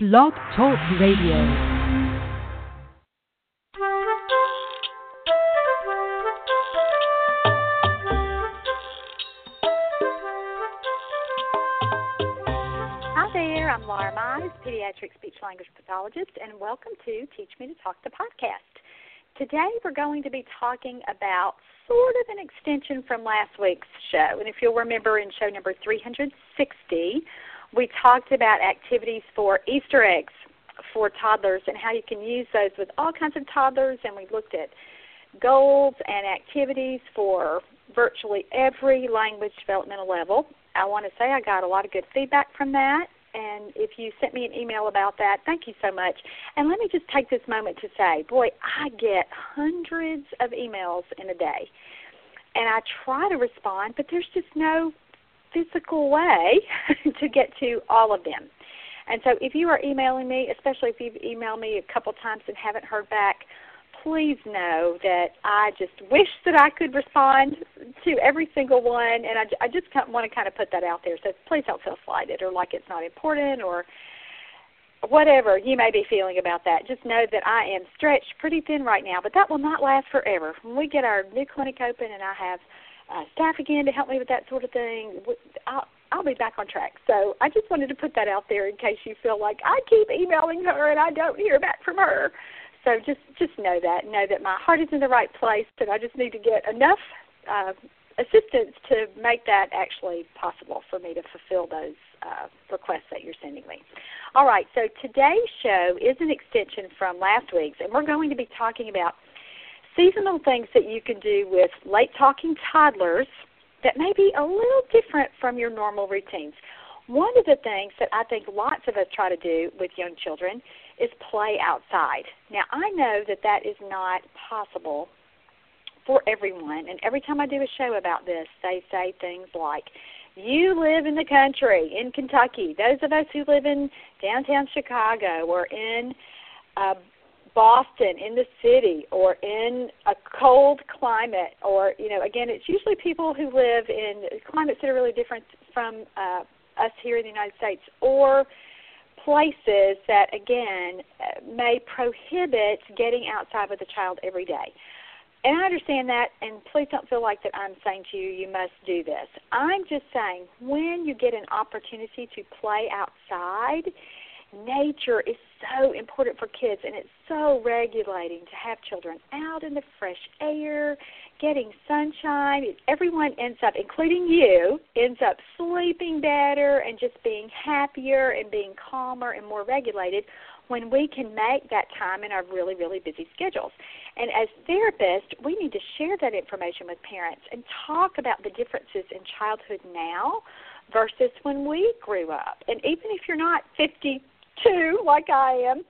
Blog Talk Radio. Hi there, I'm Laura Mize, pediatric speech language pathologist, and welcome to Teach Me to Talk the podcast. Today we're going to be talking about sort of an extension from last week's show. And if you'll remember in show number 360, we talked about activities for Easter eggs for toddlers and how you can use those with all kinds of toddlers, and we looked at goals and activities for virtually every language developmental level. I want to say I got a lot of good feedback from that. And if you sent me an email about that, thank you so much. And let me just take this moment to say, boy, I get hundreds of emails in a day. And I try to respond, but there's just no physical way to get to all of them. And so if you are emailing me, especially if you've emailed me a couple times and haven't heard back, please know that I just wish that I could respond to every single one, and I, I just want to kind of put that out there. So please don't feel slighted or like it's not important or whatever you may be feeling about that. Just know that I am stretched pretty thin right now, but that will not last forever. When we get our new clinic open and I have uh, staff again to help me with that sort of thing, I'll, I'll be back on track. So I just wanted to put that out there in case you feel like I keep emailing her and I don't hear back from her. So just just know that know that my heart is in the right place, and I just need to get enough uh, assistance to make that actually possible for me to fulfill those uh, requests that you're sending me. All right, so today's show is an extension from last week's, and we're going to be talking about seasonal things that you can do with late talking toddlers that may be a little different from your normal routines. One of the things that I think lots of us try to do with young children is play outside. Now, I know that that is not possible for everyone, and every time I do a show about this, they say things like, you live in the country, in Kentucky. Those of us who live in downtown Chicago or in uh, Boston, in the city, or in a cold climate, or, you know, again, it's usually people who live in climates that are really different from uh, us here in the United States, or places that, again, may prohibit getting outside with a child every day. And I understand that, and please don't feel like that I'm saying to you, you must do this. I'm just saying, when you get an opportunity to play outside, nature is so important for kids, and it's so regulating to have children out in the fresh air, getting sunshine. Everyone ends up, including you, ends up sleeping better and just being happier and being calmer and more regulated when we can make that time in our really, really busy schedules. And as therapists, we need to share that information with parents and talk about the differences in childhood now versus when we grew up. And even if you're not 52 like I am,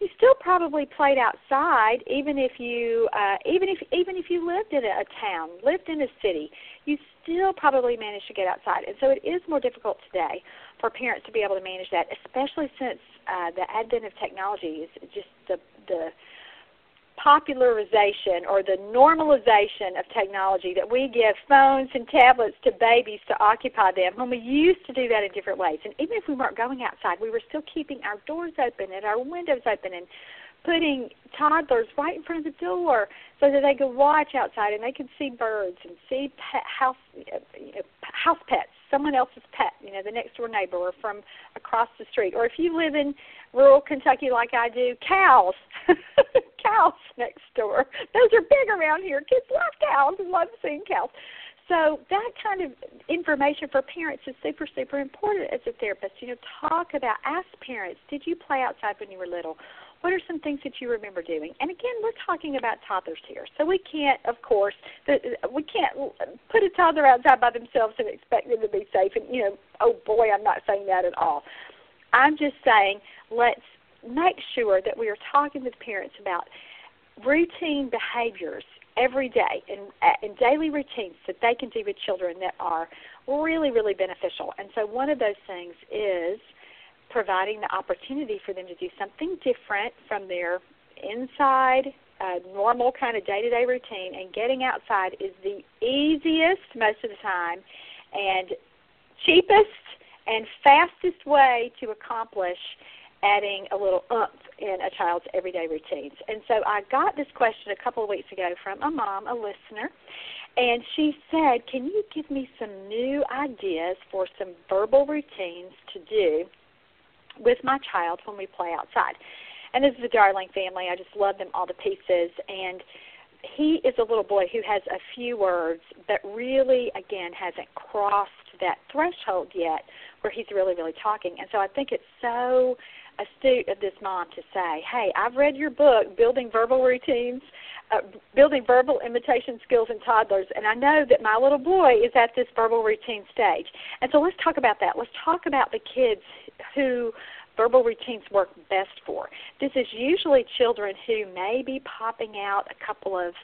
you still probably played outside even if you uh even if even if you lived in a, a town lived in a city you still probably managed to get outside. And so it is more difficult today for parents to be able to manage that especially since uh the advent of technology is just the the popularization or the normalization of technology that we give phones and tablets to babies to occupy them when we used to do that in different ways. And even if we weren't going outside, we were still keeping our doors open and our windows open and putting toddlers right in front of the door so that they could watch outside and they could see birds and see pet house you know, house pets, someone else's pet, you know, the next door neighbor or from across the street. Or if you live in rural Kentucky like I do, cows, cows next door. Those are big around here. Kids love cows and love seeing cows. So that kind of information for parents is super, super important as a therapist. You know, talk about, ask parents, did you play outside when you were little? What are some things that you remember doing? And again, we're talking about toddlers here, so we can't, of course, we can't put a toddler outside by themselves and expect them to be safe. And you know, oh boy, I'm not saying that at all. I'm just saying let's make sure that we are talking with parents about routine behaviors every day and, uh, and daily routines that they can do with children that are really, really beneficial. And so one of those things is providing the opportunity for them to do something different from their inside uh, normal kind of day to day routine and getting outside is the easiest most of the time and cheapest and fastest way to accomplish adding a little oomph in a child's everyday routines. And so I got this question a couple of weeks ago from a mom, a listener, and she said, Can you give me some new ideas for some verbal routines to do with my child when we play outside? And this is a darling family. I just love them all to pieces. And he is a little boy who has a few words, but really, again, hasn't crossed that threshold yet where he's really, really talking. And so I think it's so astute of this mom to say, "Hey, I've read your book, Building Verbal Routines, uh, Building Verbal Imitation Skills in Toddlers, and I know that my little boy is at this verbal routine stage." And so let's talk about that. Let's talk about the kids who verbal routines work best for. This is usually children who may be popping out a couple of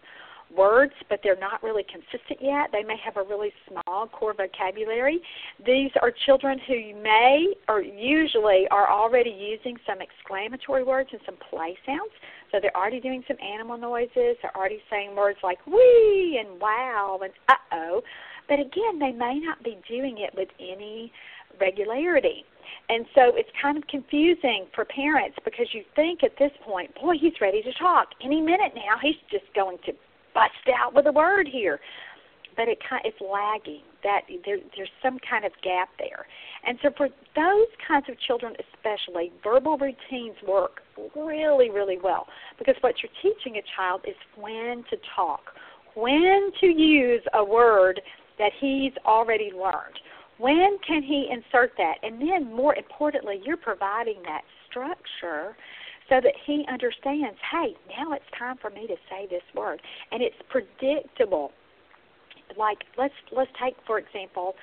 words, but they're not really consistent yet. They may have a really small core vocabulary. These are children who may or usually are already using some exclamatory words and some play sounds. So they're already doing some animal noises. They're already saying words like wee and wow and uh oh. But again, they may not be doing it with any regularity. And so it's kind of confusing for parents because you think at this point, boy, he's ready to talk. Any minute now, he's just going to bust out with a word here. But it kind it's lagging. That there, there's some kind of gap there, and so for those kinds of children, especially, verbal routines work really, really well because what you're teaching a child is when to talk, when to use a word that he's already learned. When can he insert that? And then, more importantly, you're providing that structure so that he understands, hey, now it's time for me to say this word, and it's predictable. Like let's let's take for example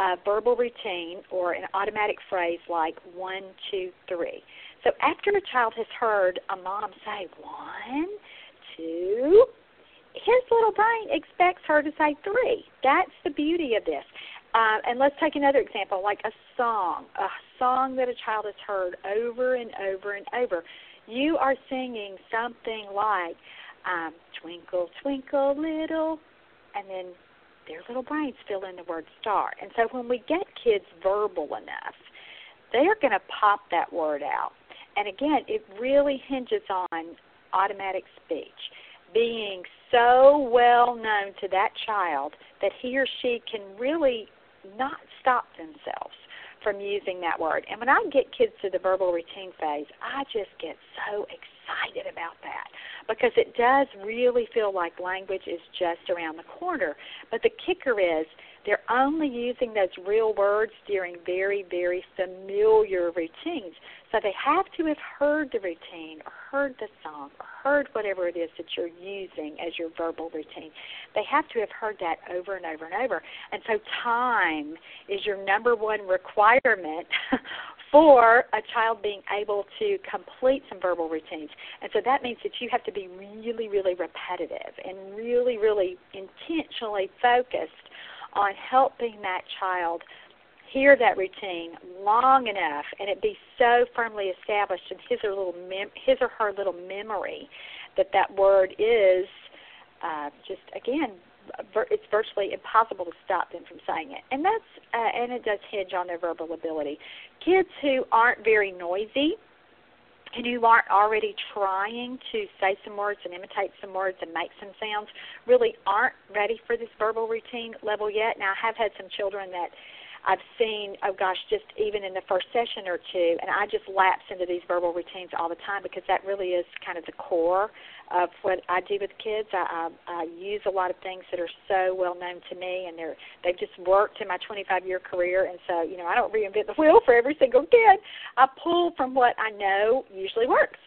a verbal routine or an automatic phrase like one, two, three. So after a child has heard a mom say one, two, his little brain expects her to say three. That's the beauty of this. Uh, and let's take another example, like a song, a song that a child has heard over and over and over you are singing something like um, Twinkle, Twinkle, Little, and then their little brains fill in the word star. And so when we get kids verbal enough, they're going to pop that word out. And again, it really hinges on automatic speech being so well known to that child that he or she can really not stop themselves from using that word. And when I get kids to the verbal routine phase, I just get so excited about that because it does really feel like language is just around the corner. But the kicker is they're only using those real words during very, very familiar routines. So they have to have heard the routine or heard the song or heard whatever it is that you're using as your verbal routine. They have to have heard that over and over and over. And so time is your number one requirement for a child being able to complete some verbal routines. And so that means that you have to be really, really repetitive and really, really intentionally focused on helping that child hear that routine long enough and it be so firmly established in his or little mem- his or her little memory that that word is uh, just again it's virtually impossible to stop them from saying it. And that's uh, and it does hinge on their verbal ability. Kids who aren't very noisy and who aren't already trying to say some words and imitate some words and make some sounds really aren't ready for this verbal routine level yet. Now, I have had some children that I've seen, oh gosh, just even in the first session or two, and I just lapse into these verbal routines all the time because that really is kind of the core of what I do with kids. I, I, I use a lot of things that are so well known to me, and they're they've just worked in my 25 year career, and so you know I don't reinvent the wheel for every single kid. I pull from what I know usually works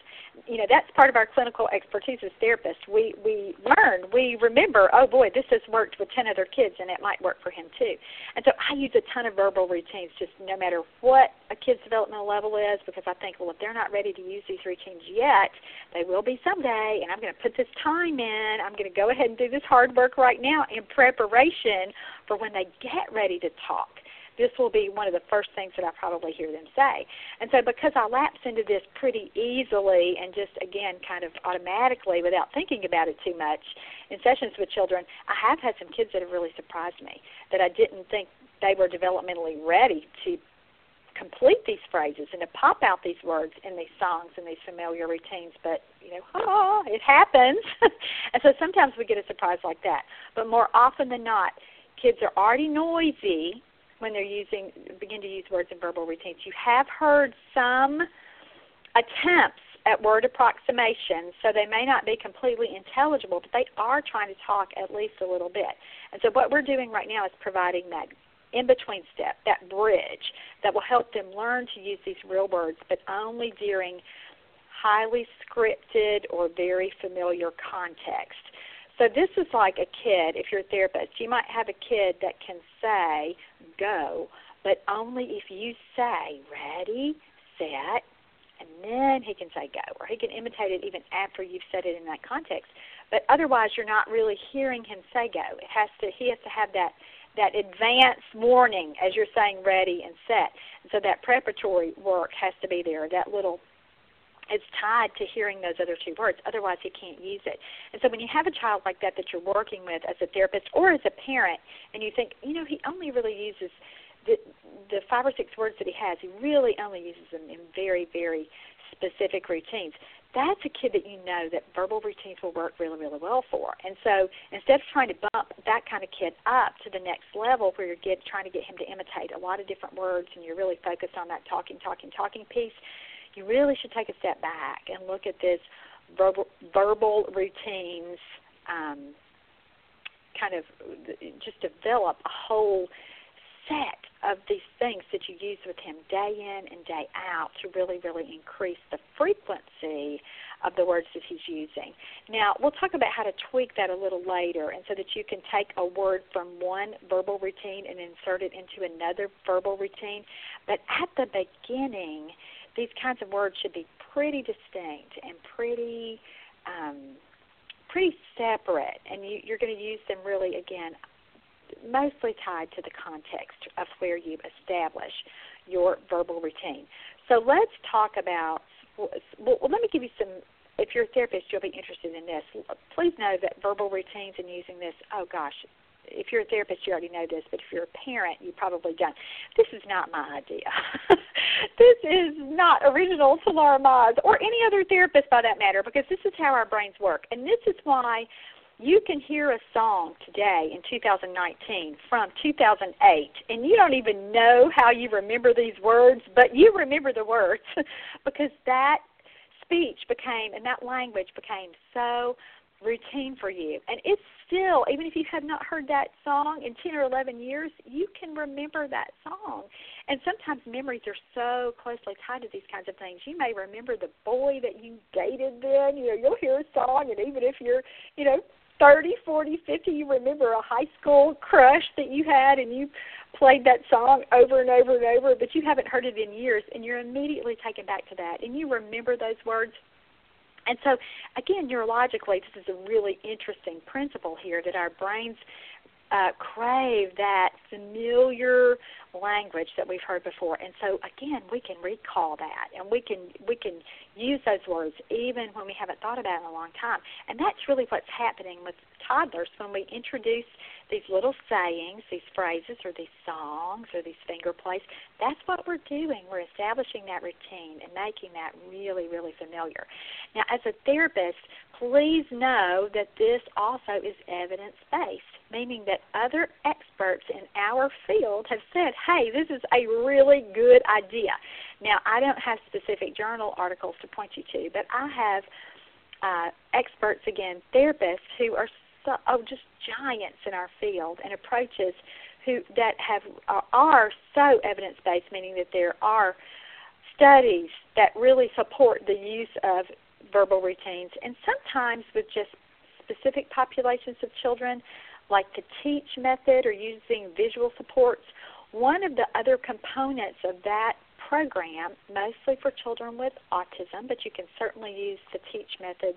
you know that's part of our clinical expertise as therapists. We we learn, we remember. Oh boy, this has worked with ten other kids, and it might work for him too. And so I use a ton of verbal routines, just no matter what a kid's developmental level is, because I think, well, if they're not ready to use these routines yet, they will be someday. And I'm going to put this time in. I'm going to go ahead and do this hard work right now in preparation for when they get ready to talk this will be one of the first things that I probably hear them say. And so because I lapse into this pretty easily and just again kind of automatically without thinking about it too much in sessions with children, I have had some kids that have really surprised me that I didn't think they were developmentally ready to complete these phrases and to pop out these words in these songs and these familiar routines. But you know, oh, it happens, and so sometimes we get a surprise like that. But more often than not, kids are already noisy when they're using begin to use words in verbal routines. You have heard some attempts at word approximation, so they may not be completely intelligible, but they are trying to talk at least a little bit. And so what we're doing right now is providing that in between step, that bridge that will help them learn to use these real words, but only during highly scripted or very familiar context. So this is like a kid, if you're a therapist, you might have a kid that can say go, but only if you say ready, set, and then he can say go, or he can imitate it even after you've said it in that context. But otherwise, you're not really hearing him say go. It has to. He has to have that that advance warning as you're saying ready and set. And so that preparatory work has to be there. That little it's tied to hearing those other two words. Otherwise, he can't use it. And so, when you have a child like that that you're working with as a therapist or as a parent, and you think, you know, he only really uses the the five or six words that he has, he really only uses them in very, very specific routines. That's a kid that you know that verbal routines will work really, really well for. And so instead of trying to bump that kind of kid up to the next level where you're get, trying to get him to imitate a lot of different words and you're really focused on that talking, talking, talking piece, you really should take a step back and look at this verbal, verbal routines um, kind of just develop a whole set of these things that you use with him day in and day out to really, really increase the frequency of the words that he's using. Now, we'll talk about how to tweak that a little later, and so that you can take a word from one verbal routine and insert it into another verbal routine. But at the beginning, these kinds of words should be pretty distinct and pretty. Um, pretty separate, and you, you're going to use them really again mostly tied to the context of where you establish your verbal routine. So let's talk about. Well, let me give you some. If you're a therapist, you'll be interested in this. Please know that verbal routines and using this. Oh gosh, if you're a therapist, you already know this, but if you're a parent, you probably don't. This is not my idea. this is not original to Laura Mize or any other therapist, by that matter, because this is how our brains work, and this is why you can hear a song today in 2019 from 2008 and you don't even know how you remember these words but you remember the words because that speech became and that language became so routine for you. And it's still even if you have not heard that song in 10 or 11 years you can remember that song. And sometimes memories are so closely tied to these kinds of things. You may remember the boy that you dated then. You know you'll hear a song and even if you're you know 30, 40, 50, you remember a high school crush that you had and you played that song over and over and over, but you haven't heard it in years, and you're immediately taken back to that, and you remember those words. And so, again, neurologically, this is a really interesting principle here that our brains uh, crave that familiar language that we've heard before. And so again, we can recall that, and we can we can use those words even when we haven't thought about it in a long time. And that's really what's happening with toddlers when we introduce these little sayings, these phrases, or these songs, or these finger plays. That's what we're doing. We're establishing that routine and making that really, really familiar. Now, as a therapist, please know that this also is evidence based, meaning that other experts in our field have said, hey, this is a really good idea. Now, I don't have specific journal articles to point you to, but I have uh, experts, again, therapists who are so, oh, just giants in our field and approaches who that have are so evidence based, meaning that there are studies that really support the use of verbal routines, and sometimes with just specific populations of children, like the TEACCH method or using visual supports. One of the other components of that program, mostly for children with autism, but you can certainly use the TEACCH method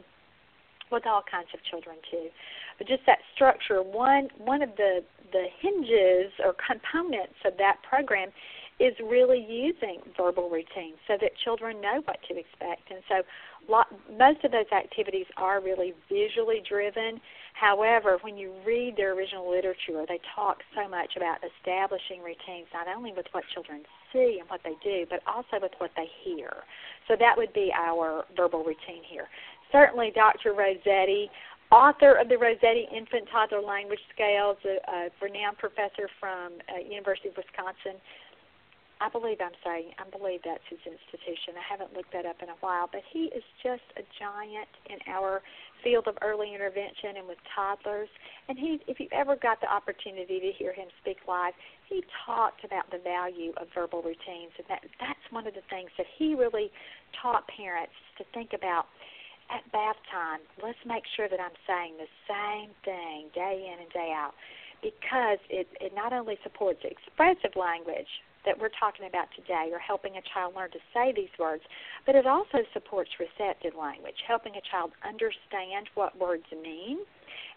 with all kinds of children too. But just that structure, one one of the the hinges or components of that program is really using verbal routines so that children know what to expect. And so lot, most of those activities are really visually driven. However, when you read their original literature, they talk so much about establishing routines, not only with what children see and what they do, but also with what they hear. So that would be our verbal routine here. Certainly, Dr. Rossetti, author of the Rossetti Infant Toddler Language Scales, a, a renowned professor from uh, University of Wisconsin, I believe I'm saying, I believe that's his institution. I haven't looked that up in a while, but he is just a giant in our field of early intervention and with toddlers. And he, if you ever got the opportunity to hear him speak live, he talked about the value of verbal routines, and that that's one of the things that he really taught parents to think about at bath time. Let's make sure that I'm saying the same thing day in and day out because it, it not only supports expressive language, that we're talking about today or helping a child learn to say these words, but it also supports receptive language, helping a child understand what words mean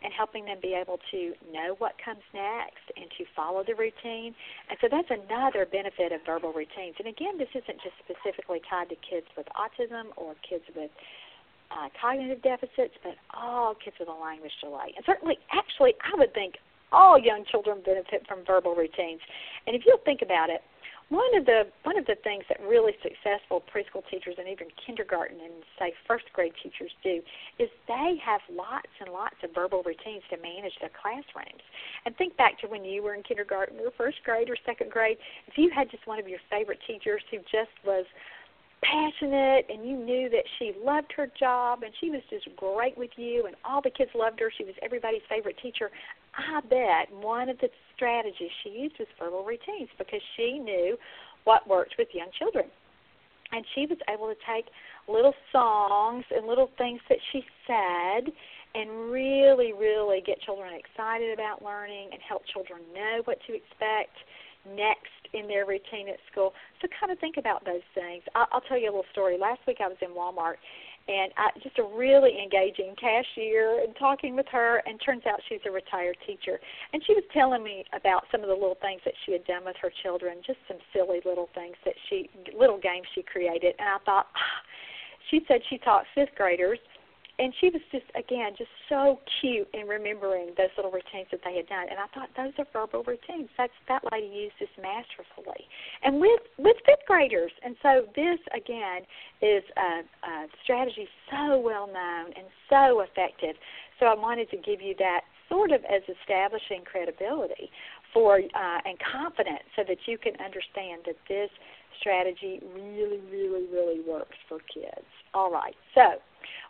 and helping them be able to know what comes next and to follow the routine. And so that's another benefit of verbal routines. And again, this isn't just specifically tied to kids with autism or kids with uh, cognitive deficits, but all kids with a language delay. And certainly, actually, I would think all young children benefit from verbal routines. And if you'll think about it, one of the one of the things that really successful preschool teachers and even kindergarten and say first grade teachers do is they have lots and lots of verbal routines to manage their classrooms. And think back to when you were in kindergarten or first grade or second grade, if you had just one of your favorite teachers who just was passionate and you knew that she loved her job and she was just great with you and all the kids loved her, she was everybody's favorite teacher. I bet one of the strategies she used was verbal routines because she knew what worked with young children. And she was able to take little songs and little things that she said and really, really get children excited about learning and help children know what to expect next in their routine at school. So kind of think about those things. I'll, I'll tell you a little story. Last week I was in Walmart and I, just a really engaging cashier and talking with her and turns out she's a retired teacher and she was telling me about some of the little things that she had done with her children just some silly little things that she little games she created and i thought ah. she said she taught fifth graders and she was just again just so cute in remembering those little routines that they had done. And i thought those are verbal routines. That's that lady used this masterfully. And with with fifth graders. And so this again is a, a strategy so well known and so effective. So i wanted to give you that sort of as establishing credibility for uh, and confidence so that you can understand that this strategy really really really works for kids all right so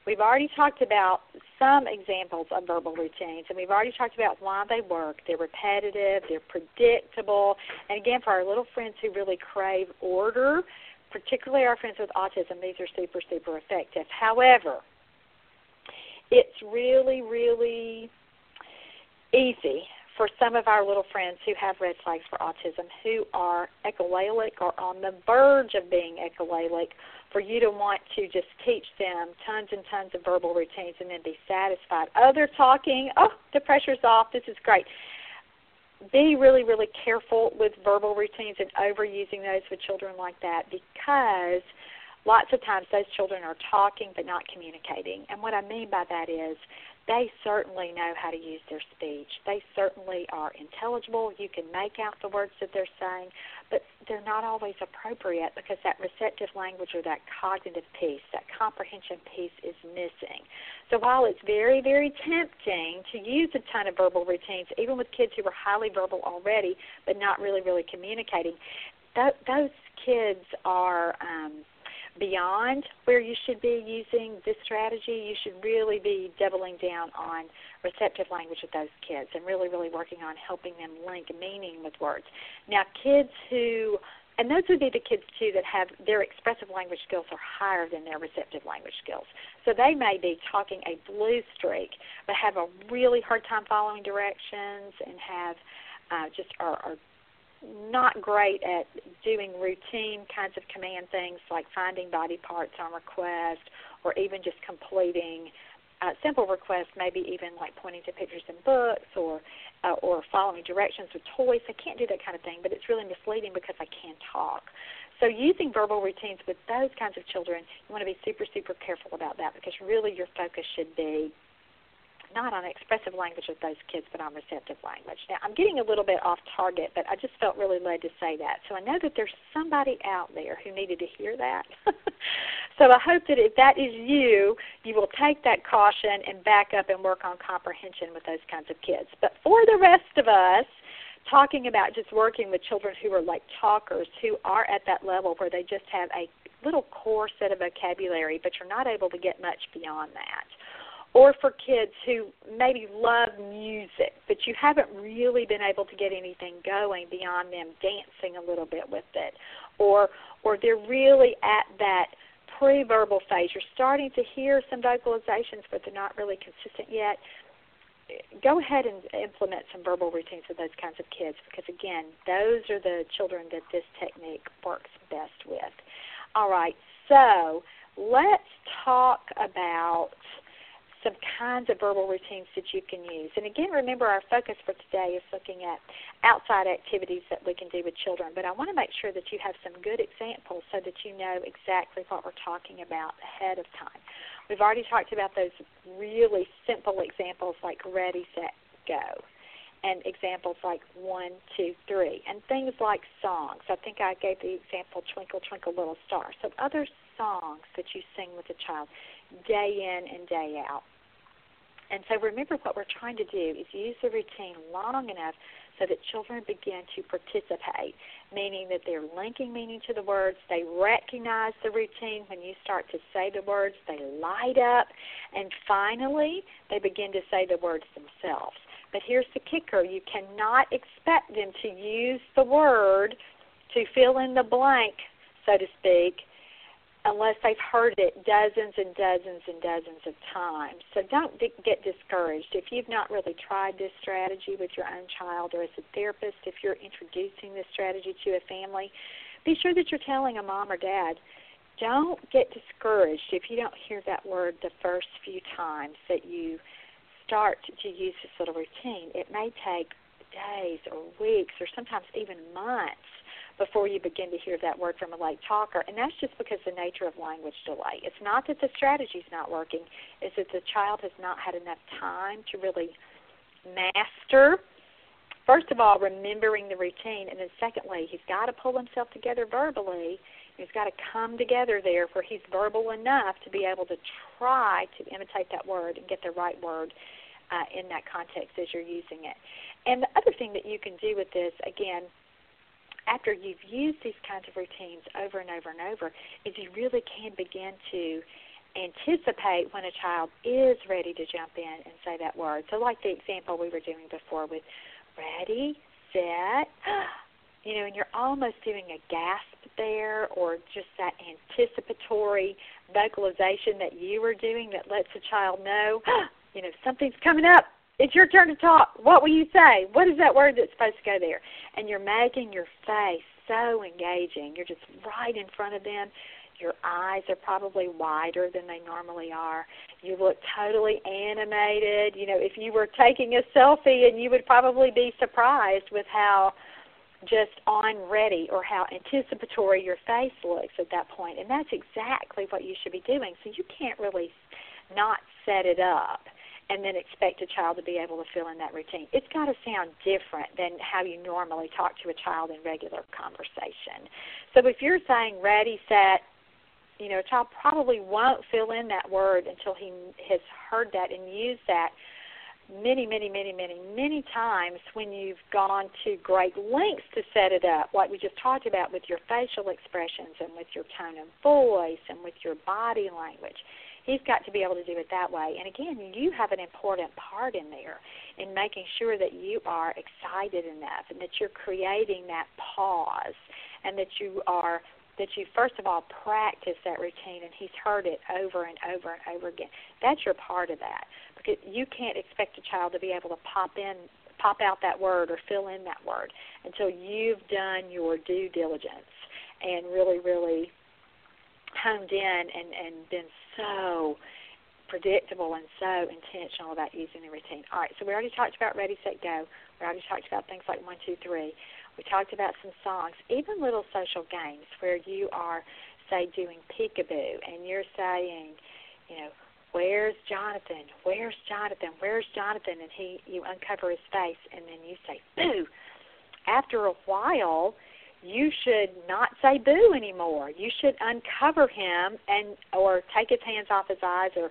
We've already talked about some examples of verbal routines, and we've already talked about why they work. They're repetitive, they're predictable, and again, for our little friends who really crave order, particularly our friends with autism, these are super, super effective. However, it's really, really easy for some of our little friends who have red flags for autism who are echolalic or on the verge of being echolalic for you to want to just teach them tons and tons of verbal routines and then be satisfied. Oh, they're talking. Oh, the pressure's off. This is great. Be really, really careful with verbal routines and overusing those with children like that because lots of times those children are talking but not communicating. And what I mean by that is they certainly know how to use their speech. They certainly are intelligible. You can make out the words that they're saying, but they're not always appropriate because that receptive language or that cognitive piece, that comprehension piece is missing. So while it's very, very tempting to use a ton of verbal routines, even with kids who are highly verbal already but not really, really communicating, th- those kids are. Um, beyond where you should be using this strategy, you should really be doubling down on receptive language with those kids and really, really working on helping them link meaning with words. Now, kids who and those would be the kids too that have their expressive language skills are higher than their receptive language skills. So they may be talking a blue streak, but have a really hard time following directions and have uh, just are, are not great at doing routine kinds of command things like finding body parts on request or even just completing uh, simple requests, maybe even like pointing to pictures in books or uh, or following directions with toys. I can't do that kind of thing, but it's really misleading because I can't talk. So using verbal routines with those kinds of children, you want to be super super careful about that because really your focus should be not on expressive language with those kids, but on receptive language. Now, I'm getting a little bit off target, but I just felt really led to say that. So I know that there's somebody out there who needed to hear that. so I hope that if that is you, you will take that caution and back up and work on comprehension with those kinds of kids. But for the rest of us, talking about just working with children who are like talkers, who are at that level where they just have a little core set of vocabulary, but you're not able to get much beyond that or for kids who maybe love music, but you haven't really been able to get anything going beyond them dancing a little bit with it, or or they're really at that pre-verbal phase. You're starting to hear some vocalizations, but they're not really consistent yet. Go ahead and implement some verbal routines with those kinds of kids because again, those are the children that this technique works best with. All right, so let's talk about some kinds of verbal routines that you can use. And again, remember our focus for today is looking at outside activities that we can do with children. But I want to make sure that you have some good examples so that you know exactly what we're talking about ahead of time. We've already talked about those really simple examples like ready, set, go. And examples like one, two, three, and things like songs. I think I gave the example Twinkle, Twinkle, Little Star. So, other songs that you sing with a child day in and day out. And so remember what we're trying to do is use the routine long enough so that children begin to participate, meaning that they're linking meaning to the words, they recognize the routine. When you start to say the words, they light up, and finally, they begin to say the words themselves. But here's the kicker you cannot expect them to use the word to fill in the blank, so to speak, unless they've heard it dozens and dozens and dozens of times. So don't get discouraged. If you've not really tried this strategy with your own child or as a therapist, if you're introducing this strategy to a family, be sure that you're telling a mom or dad, don't get discouraged if you don't hear that word the first few times that you start to use this little routine. It may take days or weeks or sometimes even months before you begin to hear that word from a late talker. And that's just because the nature of language delay. It's not that the strategy is not working, it's that the child has not had enough time to really master. First of all, remembering the routine, and then secondly, he's got to pull himself together verbally. He's got to come together there where he's verbal enough to be able to try to imitate that word and get the right word uh, in that context as you're using it. And the other thing that you can do with this, again, after you've used these kinds of routines over and over and over, is you really can begin to anticipate when a child is ready to jump in and say that word. So, like the example we were doing before with ready, set, you know, and you're almost doing a gasp there or just that anticipatory vocalization that you were doing that lets a child know, you know, something's coming up it's your turn to talk. What will you say? What is that word that's supposed to go there? And you're making your face so engaging. You're just right in front of them. Your eyes are probably wider than they normally are. You look totally animated. You know, if you were taking a selfie, and you would probably be surprised with how just on ready or how anticipatory your face looks at that point. And that's exactly what you should be doing. So you can't really not set it up and then expect a child to be able to fill in that routine. It's got to sound different than how you normally talk to a child in regular conversation. So if you're saying ready, set, you know, a child probably won't fill in that word until he has heard that and used that many, many, many, many, many times when you've gone to great lengths to set it up, like we just talked about with your facial expressions and with your tone of voice and with your body language. He's got to be able to do it that way. And again, you have an important part in there in making sure that you are excited enough and that you're creating that pause and that you are that you first of all practice that routine and he's heard it over and over and over again. That's your part of that. Because you can't expect a child to be able to pop in pop out that word or fill in that word until you've done your due diligence and really, really honed in and, and been so predictable and so intentional about using the routine. All right, so we already talked about ready, set, go. We already talked about things like one, two, three. We talked about some songs, even little social games where you are, say, doing peekaboo and you're saying, you know, where's Jonathan? Where's Jonathan? Where's Jonathan? And he, you uncover his face and then you say, boo. After a while, you should not say boo anymore. You should uncover him and or take his hands off his eyes or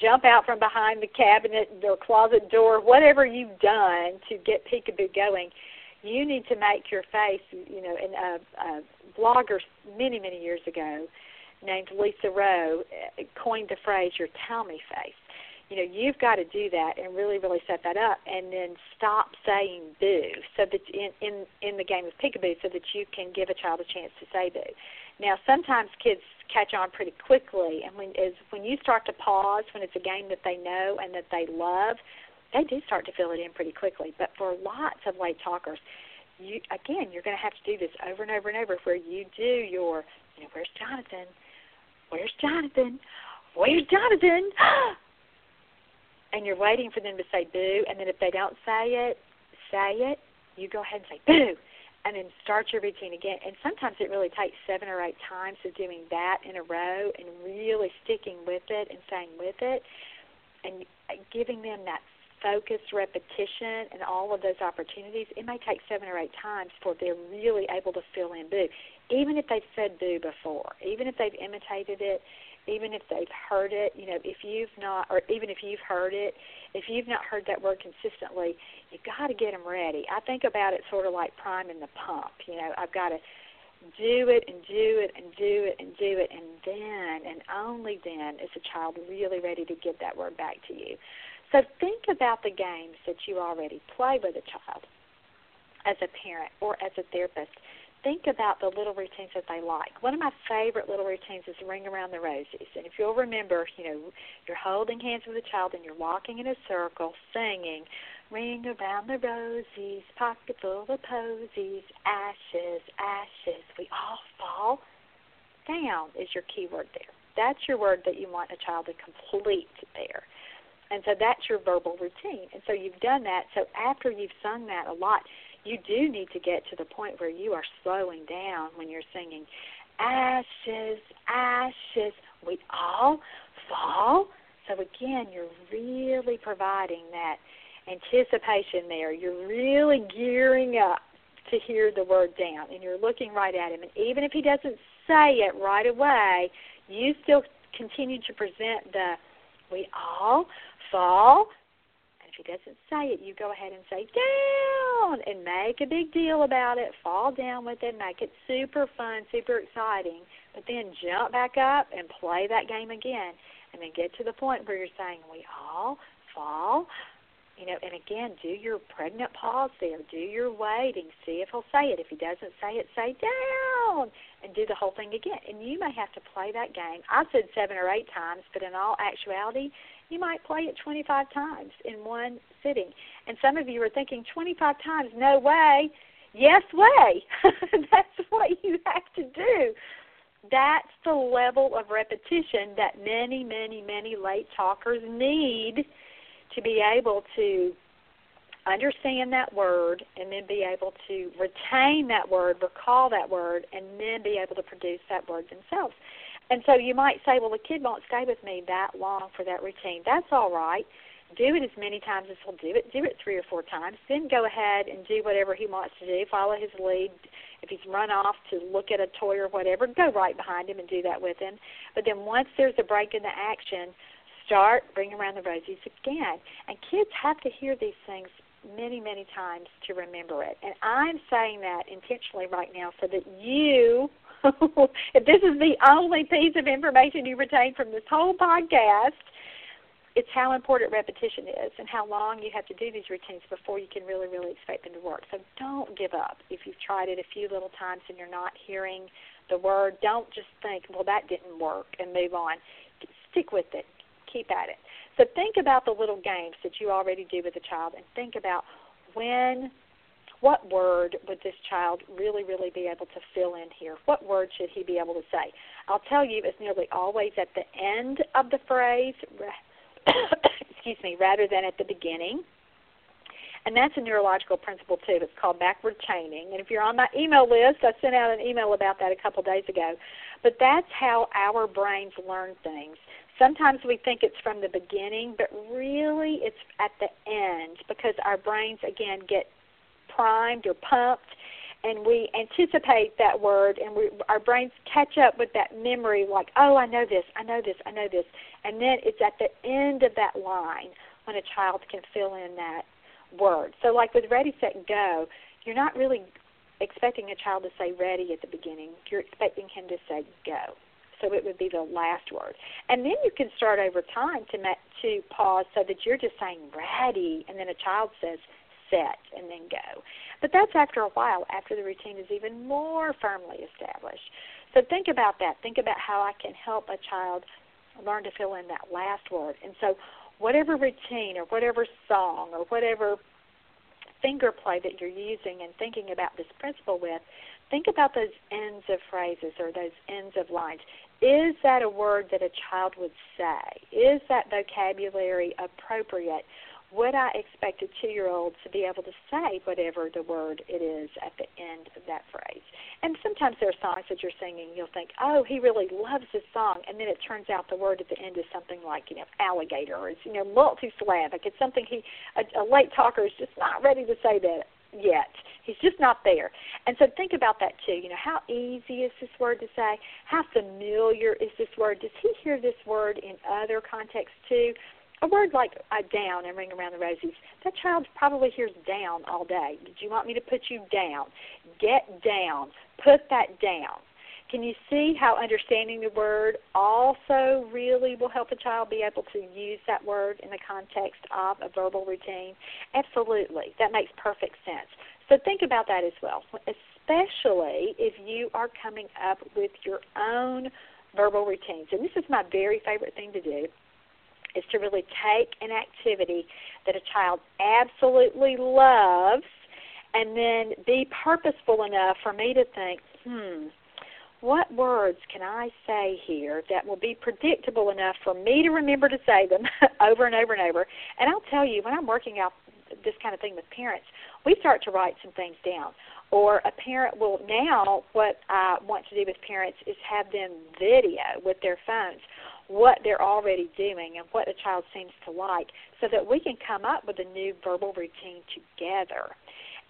jump out from behind the cabinet or closet door, whatever you've done to get peekaboo going. You need to make your face, you know, and a, a blogger many, many years ago named Lisa Rowe uh, coined the phrase your tell me face you know you've got to do that and really really set that up and then stop saying boo so that in in in the game of peekaboo so that you can give a child a chance to say boo. Now sometimes kids catch on pretty quickly and when is when you start to pause when it's a game that they know and that they love they do start to fill it in pretty quickly. But for lots of late talkers you again you're going to have to do this over and over and over where you do your you know where's jonathan? Where's jonathan? Where's jonathan and you're waiting for them to say boo, and then if they don't say it, say it, you go ahead and say boo, and then start your routine again. And sometimes it really takes seven or eight times of doing that in a row and really sticking with it and staying with it and giving them that focused repetition and all of those opportunities. It may take seven or eight times before they're really able to fill in boo. Even if they've said boo before, even if they've imitated it, even if they've heard it, you know, if you've not, or even if you've heard it, if you've not heard that word consistently, you've got to get them ready. I think about it sort of like priming the pump. You know, I've got to do it and do it and do it and do it, and then and only then is a child really ready to give that word back to you. So think about the games that you already play with a child as a parent or as a therapist think about the little routines that they like. One of my favorite little routines is ring around the rosies. And if you'll remember, you know, you're holding hands with a child and you're walking in a circle singing, Ring around the rosies, pocket full of posies, ashes, ashes, we all fall down is your key word there. That's your word that you want a child to complete there. And so that's your verbal routine. And so you've done that. So after you've sung that a lot, you do need to get to the point where you are slowing down when you're singing ashes, ashes, we all fall. So again, you're really providing that anticipation there. You're really gearing up to hear the word down and you're looking right at him. And even if he doesn't say it right away, you still continue to present the we all fall he doesn't say it, you go ahead and say down and make a big deal about it. Fall down with it, make it super fun, super exciting. But then jump back up and play that game again, and then get to the point where you're saying we all fall. You know, and again, do your pregnant pause there. Do your waiting. See if he'll say it. If he doesn't say it, say down, and do the whole thing again. And you may have to play that game. I said seven or eight times, but in all actuality, you might play it 25 times in one sitting. And some of you are thinking, 25 times, no way. Yes way. That's what you have to do. That's the level of repetition that many, many, many late talkers need to be able to understand that word and then be able to retain that word, recall that word, and then be able to produce that word themselves. And so you might say, well, the kid won't stay with me that long for that routine. That's all right. Do it as many times as he'll do it. Do it three or four times. Then go ahead and do whatever he wants to do. Follow his lead. If he's run off to look at a toy or whatever, go right behind him and do that with him. But then once there's a break in the action, start bringing around the rosies again. And kids have to hear these things many, many times to remember it. And I'm saying that intentionally right now so that you if this is the only piece of information you retain from this whole podcast, it's how important repetition is and how long you have to do these routines before you can really, really expect them to work. So don't give up if you've tried it a few little times and you're not hearing the word. Don't just think, well, that didn't work and move on. Stick with it. Keep at it. So think about the little games that you already do with a child and think about when what word would this child really, really be able to fill in here? What word should he be able to say? I'll tell you, it's nearly always at the end of the phrase excuse me, rather than at the beginning. And that's a neurological principle too. It's called backward chaining. And if you're on my email list, I sent out an email about that a couple days ago. But that's how our brains learn things. Sometimes we think it's from the beginning, but really it's at the end because our brains again get primed or pumped and we anticipate that word and we our brains catch up with that memory like oh i know this i know this i know this. And then it's at the end of that line when a child can fill in that word. So like with ready set go you're not really expecting a child to say ready at the beginning. You're expecting him to say go. So it would be the last word. And then you can start over time to to pause so that you're just saying ready and then a child says set and then go. But that's after a while, after the routine is even more firmly established. So think about that. Think about how I can help a child learn to fill in that last word. And so whatever routine or whatever song or whatever finger play that you're using and thinking about this principle with, think about those ends of phrases or those ends of lines. Is that a word that a child would say? Is that vocabulary appropriate would I expect a two year old to be able to say whatever the word it is at the end of that phrase? And sometimes there are songs that you're singing, you'll think, oh, he really loves this song, and then it turns out the word at the end is something like, you know, alligator, or it's, you know, multisyllabic. It's something he, a, a late talker is just not ready to say that yet. He's just not there. And so think about that too. You know, how easy is this word to say? How familiar is this word? Does he hear this word in other contexts too? A word like down and ring around the rosies, that child probably hears down all day. Did you want me to put you down? Get down. Put that down. Can you see how understanding the word also really will help a child be able to use that word in the context of a verbal routine? Absolutely. That makes perfect sense. So think about that as well, especially if you are coming up with your own verbal routines. And this is my very favorite thing to do is to really take an activity that a child absolutely loves and then be purposeful enough for me to think, hmm, what words can I say here that will be predictable enough for me to remember to say them over and over and over? And I'll tell you, when I'm working out this kind of thing with parents, we start to write some things down. Or a parent will now, what I want to do with parents is have them video with their phones what they're already doing and what the child seems to like so that we can come up with a new verbal routine together.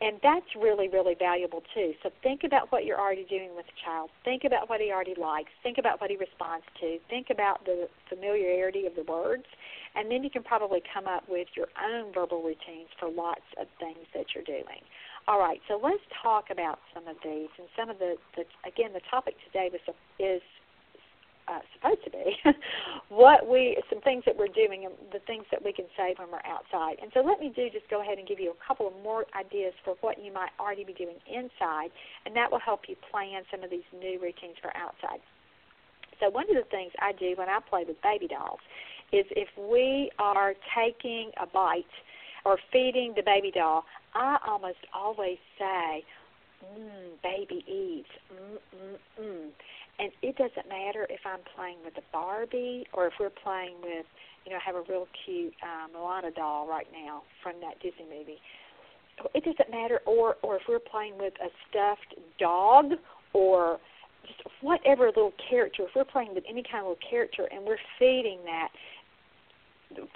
And that's really, really valuable too. So think about what you're already doing with the child. Think about what he already likes. Think about what he responds to. Think about the familiarity of the words. And then you can probably come up with your own verbal routines for lots of things that you're doing. All right, so let's talk about some of these. And some of the, the again, the topic today was, is uh, supposed to be, what we some things that we're doing and the things that we can say when we're outside. And so let me do just go ahead and give you a couple of more ideas for what you might already be doing inside, and that will help you plan some of these new routines for outside. So one of the things I do when I play with baby dolls is if we are taking a bite or feeding the baby doll, I almost always say, mm, baby eats, mm, mm, mm and it doesn't matter if I'm playing with a Barbie or if we're playing with, you know, I have a real cute um, Moana doll right now from that Disney movie. It doesn't matter, or or if we're playing with a stuffed dog or just whatever little character. If we're playing with any kind of little character and we're feeding that,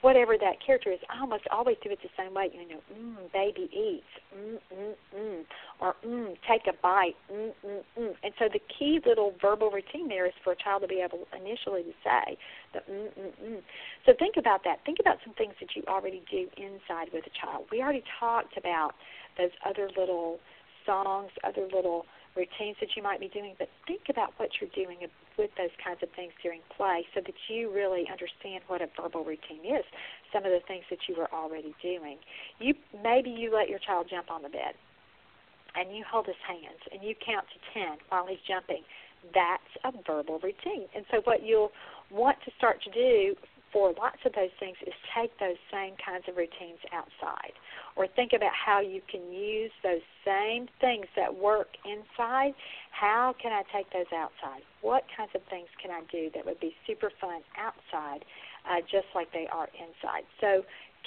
whatever that character is, I almost always do it the same way. You know, mm, baby eats, mm, mm, mm, or mm, take a bite, mm, mm, mm. And so the key little verbal routine there is for a child to be able initially to say the mm, mm, mm. So think about that. Think about some things that you already do inside with a child. We already talked about those other little songs, other little routines that you might be doing, but think about what you're doing with those kinds of things during play so that you really understand what a verbal routine is, some of the things that you were already doing. You maybe you let your child jump on the bed and you hold his hands and you count to 10 while he's jumping. That's a verbal routine. And so what you'll want to start to do for lots of those things is take those same kinds of routines outside or think about how you can use those same things that work inside how can i take those outside what kinds of things can i do that would be super fun outside uh, just like they are inside. So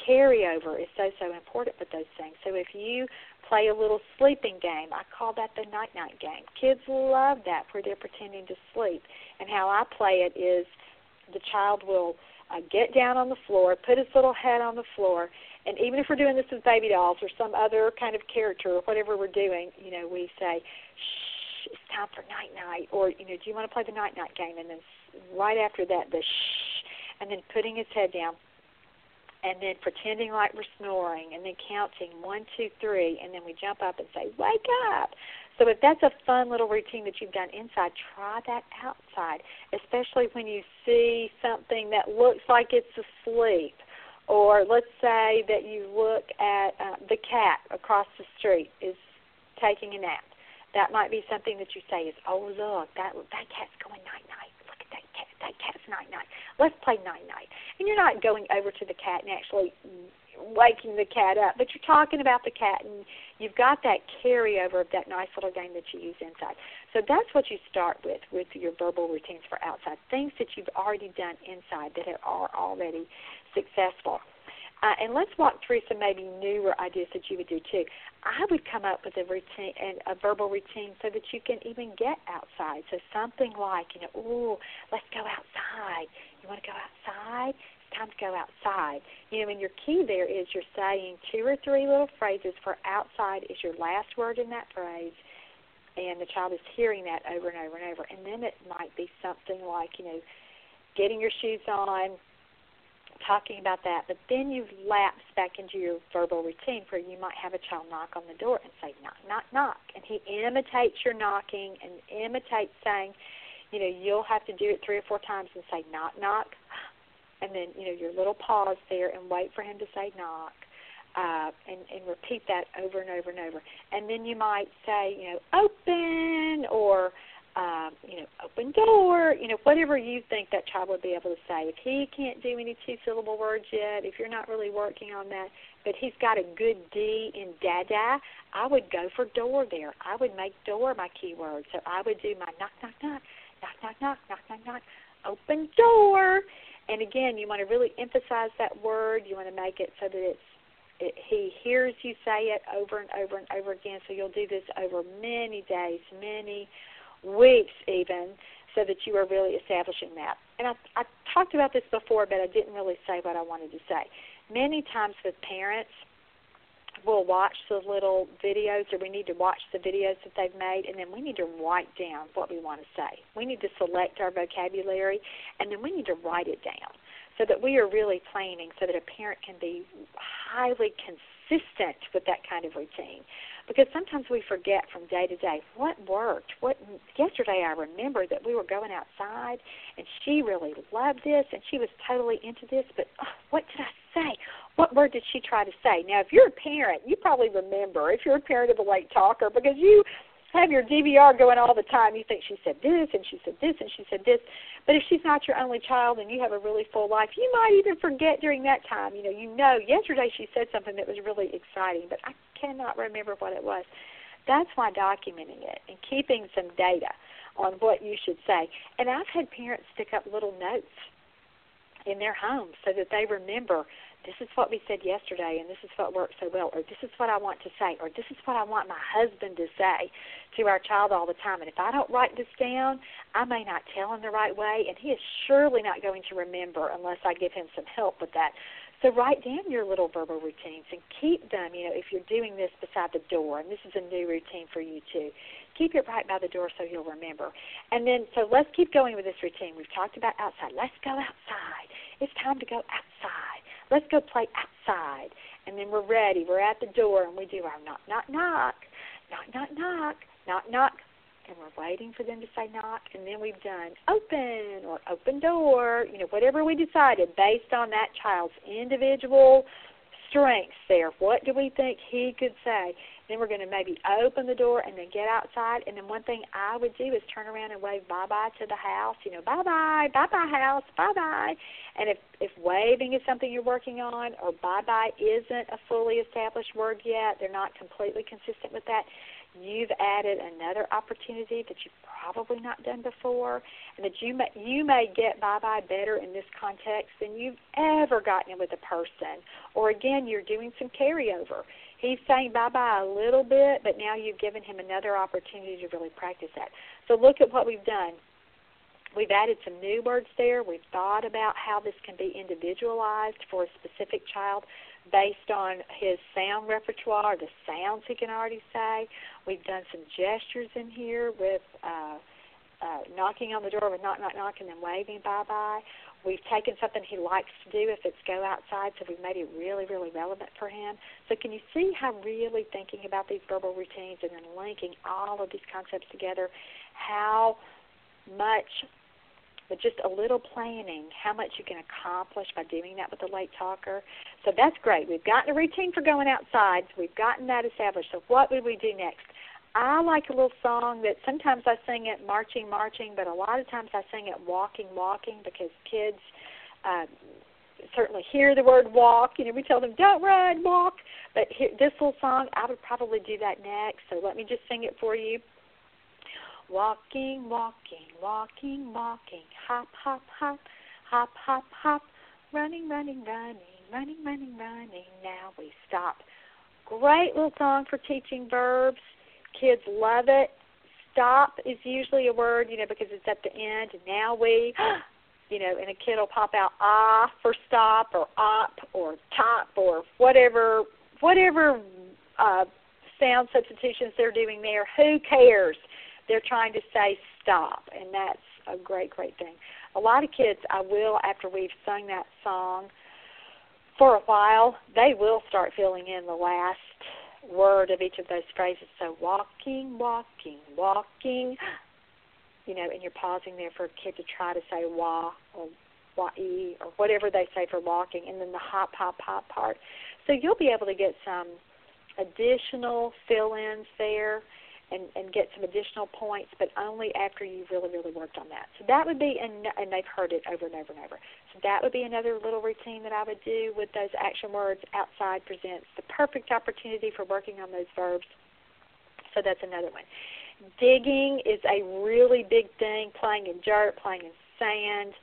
carryover is so so important with those things. So if you play a little sleeping game, I call that the night night game. Kids love that where they're pretending to sleep. And how I play it is the child will uh, get down on the floor, put his little head on the floor, and even if we're doing this with baby dolls or some other kind of character or whatever we're doing, you know, we say, "Shh, it's time for night night," or you know, "Do you want to play the night night game?" And then right after that, the shh, and then putting his head down, and then pretending like we're snoring, and then counting one, two, three, and then we jump up and say, "Wake up!" So if that's a fun little routine that you've done inside, try that outside, especially when you see something that looks like it's asleep. Or let's say that you look at uh, the cat across the street is taking a nap. That might be something that you say is, "Oh look, that that cat's going night night. Look at that cat. That cat's night night. Let's play night night." And you're not going over to the cat and actually waking the cat up, but you're talking about the cat and you've got that carryover of that nice little game that you use inside. So that's what you start with with your verbal routines for outside, things that you've already done inside that are already successful. Uh, and let's walk through some maybe newer ideas that you would do too. I would come up with a routine and a verbal routine so that you can even get outside. So something like, you know, ooh, let's go outside. You want to go outside? Time to go outside. You know, and your key there is you're saying two or three little phrases for outside is your last word in that phrase, and the child is hearing that over and over and over. And then it might be something like, you know, getting your shoes on, talking about that, but then you've lapsed back into your verbal routine where you might have a child knock on the door and say, knock, knock, knock. And he imitates your knocking and imitates saying, you know, you'll have to do it three or four times and say, knock, knock and then you know your little pause there and wait for him to say knock uh, and, and repeat that over and over and over. And then you might say, you know, open or, um, you know, open door, you know, whatever you think that child would be able to say. If he can't do any two syllable words yet, if you're not really working on that, but he's got a good D in dada, I would go for door there. I would make door my keyword. So I would do my knock, knock, knock, knock, knock, knock, knock, knock, knock, open door. And again, you want to really emphasize that word. You want to make it so that it's it, he hears you say it over and over and over again. So you'll do this over many days, many weeks, even, so that you are really establishing that. And I, I talked about this before, but I didn't really say what I wanted to say. Many times with parents, we'll watch the little videos or we need to watch the videos that they've made and then we need to write down what we want to say. We need to select our vocabulary and then we need to write it down so that we are really planning so that a parent can be highly consistent with that kind of routine because sometimes we forget from day to day what worked. What yesterday I remember that we were going outside and she really loved this and she was totally into this, but oh, what did I say? What word did she try to say? Now, if you're a parent, you probably remember. If you're a parent of a late talker, because you have your DVR going all the time. You think she said this and she said this and she said this. But if she's not your only child and you have a really full life, you might even forget during that time. You know, you know, yesterday she said something that was really exciting, but I cannot remember what it was. That's why documenting it and keeping some data on what you should say. And I've had parents stick up little notes in their homes so that they remember this is what we said yesterday and this is what worked so well or this is what I want to say or this is what I want my husband to say to our child all the time and if I don't write this down I may not tell him the right way and he is surely not going to remember unless I give him some help with that so write down your little verbal routines and keep them, you know, if you're doing this beside the door, and this is a new routine for you too. Keep it right by the door so you'll remember. And then, so let's keep going with this routine. We've talked about outside. Let's go outside. It's time to go outside. Let's go play outside. And then we're ready. We're at the door and we do our knock, knock, knock, knock, knock, knock, knock, knock. And we're waiting for them to say knock. And then we've done open or open door, you know, whatever we decided based on that child's individual strengths there. What do we think he could say? Then we're going to maybe open the door and then get outside. And then one thing I would do is turn around and wave bye bye to the house. You know, bye bye, bye bye house, bye bye. And if if waving is something you're working on, or bye bye isn't a fully established word yet, they're not completely consistent with that. you've added another opportunity that you've probably not done before, and that you may you may get bye bye better in this context than you've ever gotten it with a person. Or again, you're doing some carryover. He's saying bye bye a little bit, but now you've given him another opportunity to really practice that. So look at what we've done. We've added some new words there. We've thought about how this can be individualized for a specific child based on his sound repertoire, the sounds he can already say. We've done some gestures in here with uh, uh, knocking on the door with knock, knock, knock, and then waving bye bye. We've taken something he likes to do if it's go outside, so we've made it really, really relevant for him. So can you see how really thinking about these verbal routines and then linking all of these concepts together, how much with just a little planning, how much you can accomplish by doing that with a late talker. So that's great. We've gotten a routine for going outside. So we've gotten that established. So what would we do next? I like a little song that sometimes I sing it marching, marching, but a lot of times I sing it walking, walking because kids uh, certainly hear the word walk. You know, we tell them don't run, walk. But here, this little song, I would probably do that next. So let me just sing it for you. Walking, walking, walking, walking, hop, hop, hop, hop, hop, hop, running, running, running, running, running, running. Now we stop. Great little song for teaching verbs. Kids love it. Stop is usually a word, you know, because it's at the end. Now we, you know, and a kid will pop out ah for stop or op or top or whatever, whatever uh, sound substitutions they're doing there. Who cares? they're trying to say stop, and that's a great, great thing. A lot of kids, I will, after we've sung that song for a while, they will start filling in the last word of each of those phrases. So walking, walking, walking, you know, and you're pausing there for a kid to try to say wa or wa-e or whatever they say for walking, and then the hop, hop, hop part. So you'll be able to get some additional fill-ins there and, and get some additional points, but only after you've really, really worked on that. So that would be, and, and they've heard it over and over and over. So that would be another little routine that I would do with those action words. Outside presents the perfect opportunity for working on those verbs. So that's another one. Digging is a really big thing, playing in dirt, playing in sand,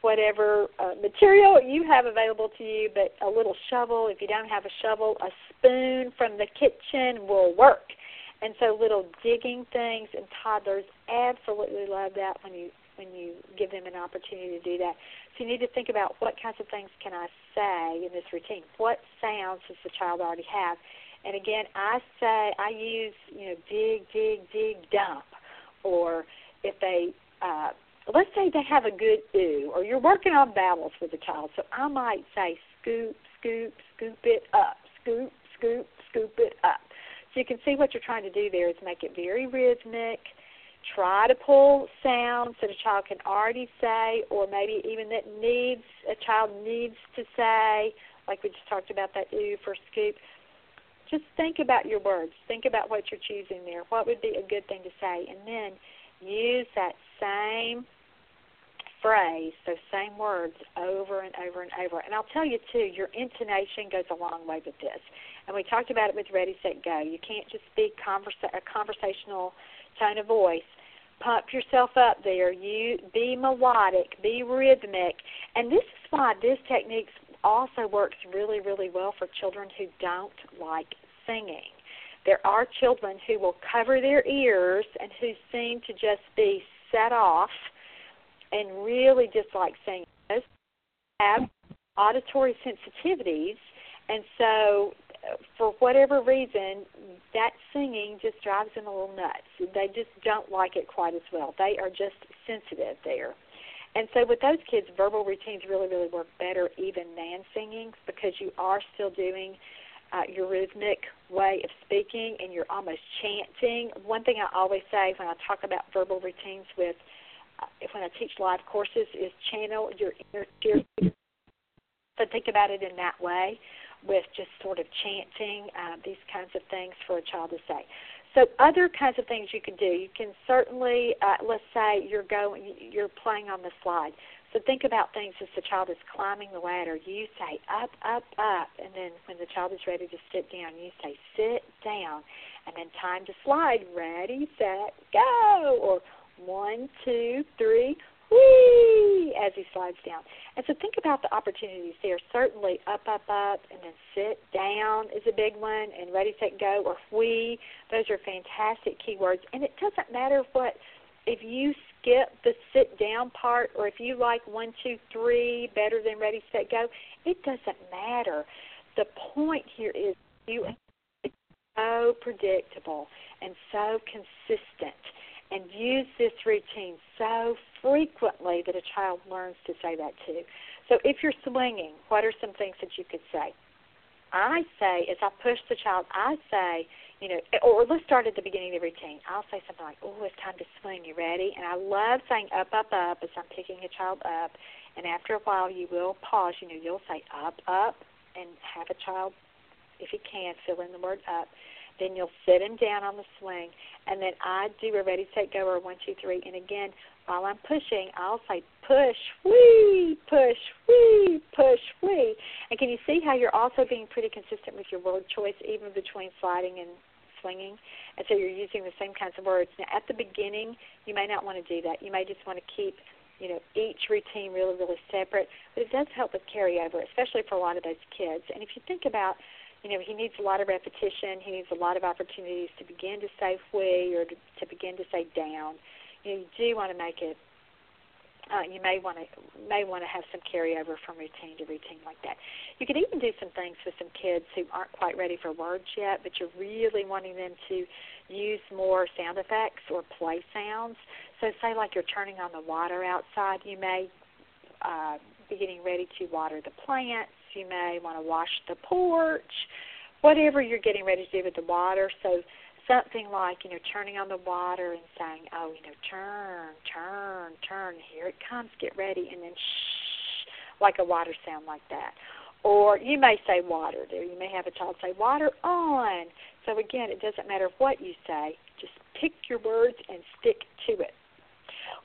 whatever uh, material you have available to you, but a little shovel. If you don't have a shovel, a spoon from the kitchen will work. And so little digging things and toddlers absolutely love that when you when you give them an opportunity to do that. So you need to think about what kinds of things can I say in this routine? What sounds does the child already have? And again, I say I use you know dig, dig, dig, dump, or if they uh, let's say they have a good ooh, or you're working on vowels with the child, so I might say scoop, scoop, scoop it up, scoop, scoop, scoop it up. So you can see what you're trying to do there is make it very rhythmic. Try to pull sounds that a child can already say, or maybe even that needs a child needs to say, like we just talked about that ooh for scoop. Just think about your words. Think about what you're choosing there. What would be a good thing to say, and then use that same phrase, those same words over and over and over. And I'll tell you too, your intonation goes a long way with this and we talked about it with Ready, Set, Go. You can't just speak conversa- a conversational tone of voice. Pump yourself up there. You be melodic, be rhythmic, and this is why this technique also works really, really well for children who don't like singing. There are children who will cover their ears and who seem to just be set off and really dislike singing. Those have auditory sensitivities, and so for whatever reason, that singing just drives them a little nuts. They just don't like it quite as well. They are just sensitive there. And so with those kids, verbal routines really, really work better even than singing because you are still doing uh, your rhythmic way of speaking and you're almost chanting. One thing I always say when I talk about verbal routines with when I teach live courses is channel your inner cheerleader. So think about it in that way with just sort of chanting uh, these kinds of things for a child to say. So other kinds of things you can do. You can certainly, uh, let's say you're going, you're playing on the slide. So think about things as the child is climbing the ladder. You say up, up, up, and then when the child is ready to sit down, you say sit down, and then time to slide. Ready, set, go, or one, two, three, whee, as he slides down. And so think about the opportunities there. Certainly up, up, up, and then sit down is a big one, and ready, set, go, or whee. Those are fantastic keywords. And it doesn't matter what, if you skip the sit down part, or if you like one, two, three better than ready, set, go, it doesn't matter. The point here is you so predictable and so consistent and use this routine so frequently that a child learns to say that too. So if you're swinging, what are some things that you could say? I say, as I push the child, I say, you know, or let's start at the beginning of the routine. I'll say something like, oh, it's time to swing. You ready? And I love saying up, up, up as I'm picking a child up. And after a while, you will pause. You know, you'll say up, up, and have a child, if you can, fill in the word up. Then you'll sit him down on the swing, and then I do a ready, set, go, or one, two, three. And again, while I'm pushing, I'll say push, wee, push, wee, push, wee. And can you see how you're also being pretty consistent with your word choice, even between sliding and swinging? And so you're using the same kinds of words. Now, at the beginning, you may not want to do that. You may just want to keep you know each routine really really separate but it does help with carryover especially for a lot of those kids and if you think about you know, he needs a lot of repetition. He needs a lot of opportunities to begin to say "we" or to, to begin to say "down." You know, you do want to make it. Uh, you may want to may want to have some carryover from routine to routine like that. You could even do some things with some kids who aren't quite ready for words yet, but you're really wanting them to use more sound effects or play sounds. So, say like you're turning on the water outside, you may uh, be getting ready to water the plants you may want to wash the porch, whatever you're getting ready to do with the water. So something like, you know, turning on the water and saying, oh, you know, turn, turn, turn, here it comes, get ready, and then shh, like a water sound like that. Or you may say water there. You may have a child say water on. So again, it doesn't matter what you say, just pick your words and stick to it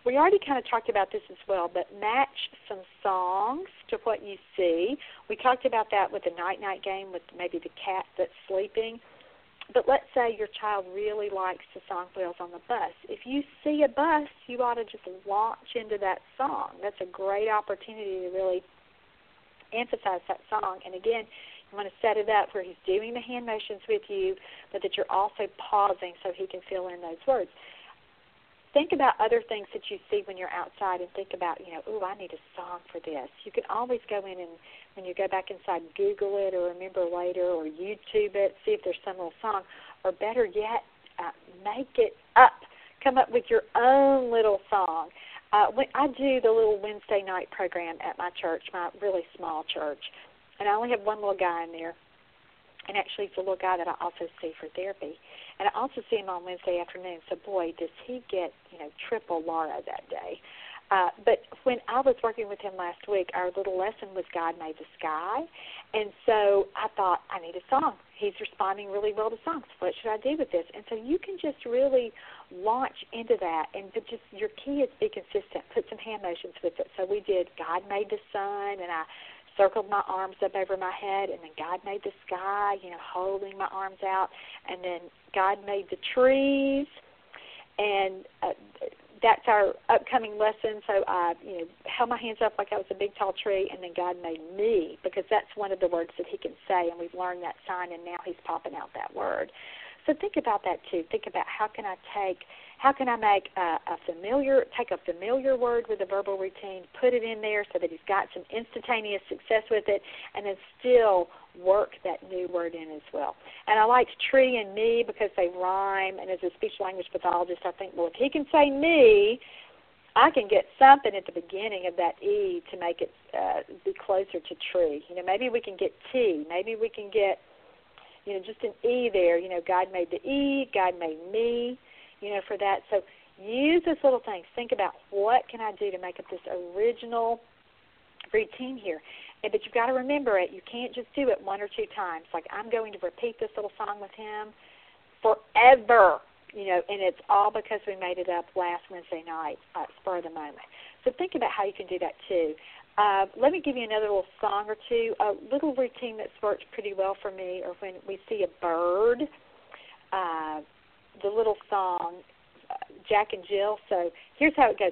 we already kind of talked about this as well, but match some songs to what you see. We talked about that with the night night game with maybe the cat that's sleeping. But let's say your child really likes the song Wheels on the Bus. If you see a bus, you ought to just launch into that song. That's a great opportunity to really emphasize that song. And again, you want to set it up where he's doing the hand motions with you, but that you're also pausing so he can fill in those words think about other things that you see when you're outside and think about, you know, oh, I need a song for this. You can always go in and when you go back inside, Google it or remember later or YouTube it, see if there's some little song, or better yet, uh, make it up. Come up with your own little song. Uh, when I do the little Wednesday night program at my church, my really small church, and I only have one little guy in there, and actually it's a little guy that I also see for therapy. And I also see him on Wednesday afternoon. So boy, does he get you know triple Laura that day. Uh, but when I was working with him last week, our little lesson was God made the sky, and so I thought I need a song. He's responding really well to songs. What should I do with this? And so you can just really launch into that, and just your key is be consistent. Put some hand motions with it. So we did God made the sun, and I circled my arms up over my head, and then God made the sky, you know, holding my arms out, and then God made the trees, and uh, that's our upcoming lesson. So I, you know, held my hands up like I was a big tall tree, and then God made me because that's one of the words that He can say, and we've learned that sign, and now He's popping out that word. So think about that too. Think about how can I take how can I make a, a familiar, take a familiar word with a verbal routine, put it in there so that he's got some instantaneous success with it, and then still work that new word in as well. And I liked tree and me because they rhyme. And as a speech language pathologist, I think, well, if he can say me, I can get something at the beginning of that E to make it uh, be closer to tree. You know, maybe we can get T. Maybe we can get, you know, just an E there. You know, God made the E, God made me you know, for that. So use those little things. Think about what can I do to make up this original routine here. But you've got to remember it. You can't just do it one or two times. Like I'm going to repeat this little song with him forever, you know, and it's all because we made it up last Wednesday night, uh, spur of the moment. So think about how you can do that too. Uh, let me give you another little song or two. A little routine that's worked pretty well for me, or when we see a bird, uh, the little song, uh, Jack and Jill. So here's how it goes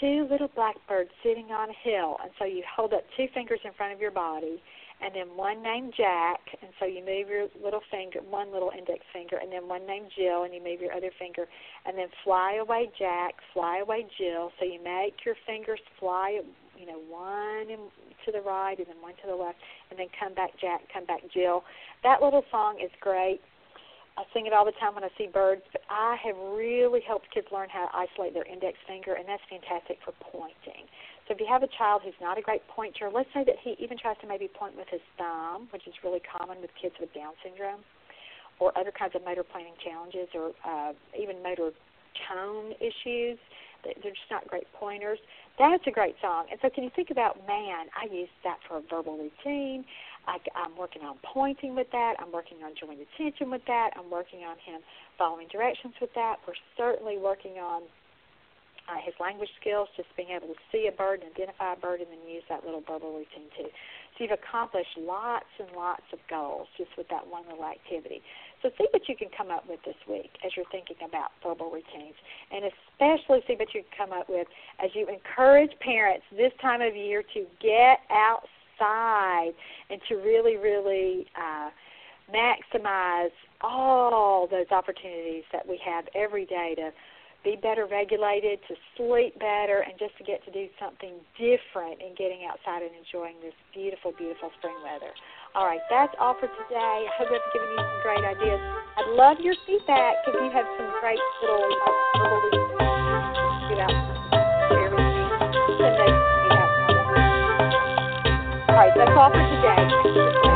two little blackbirds sitting on a hill, and so you hold up two fingers in front of your body, and then one named Jack, and so you move your little finger, one little index finger, and then one named Jill, and you move your other finger, and then fly away Jack, fly away Jill. So you make your fingers fly, you know, one in, to the right and then one to the left, and then come back Jack, come back Jill. That little song is great. I sing it all the time when I see birds, but I have really helped kids learn how to isolate their index finger, and that's fantastic for pointing. So if you have a child who's not a great pointer, let's say that he even tries to maybe point with his thumb, which is really common with kids with Down syndrome, or other kinds of motor planning challenges, or uh, even motor tone issues. They're just not great pointers. That's a great song. And so, can you think about, man, I use that for a verbal routine. I, I'm working on pointing with that. I'm working on joint attention with that. I'm working on him following directions with that. We're certainly working on uh, his language skills, just being able to see a bird and identify a bird and then use that little verbal routine too. So you've accomplished lots and lots of goals just with that one little activity. So see what you can come up with this week as you're thinking about verbal routines. And especially see what you can come up with as you encourage parents this time of year to get outside and to really, really uh, maximize all those opportunities that we have every day to be better regulated, to sleep better, and just to get to do something different in getting outside and enjoying this beautiful, beautiful spring weather. All right, that's all for today. I hope I've given you some great ideas. I'd love your feedback if you have some great little uh, about share with me. All right, that's all for today.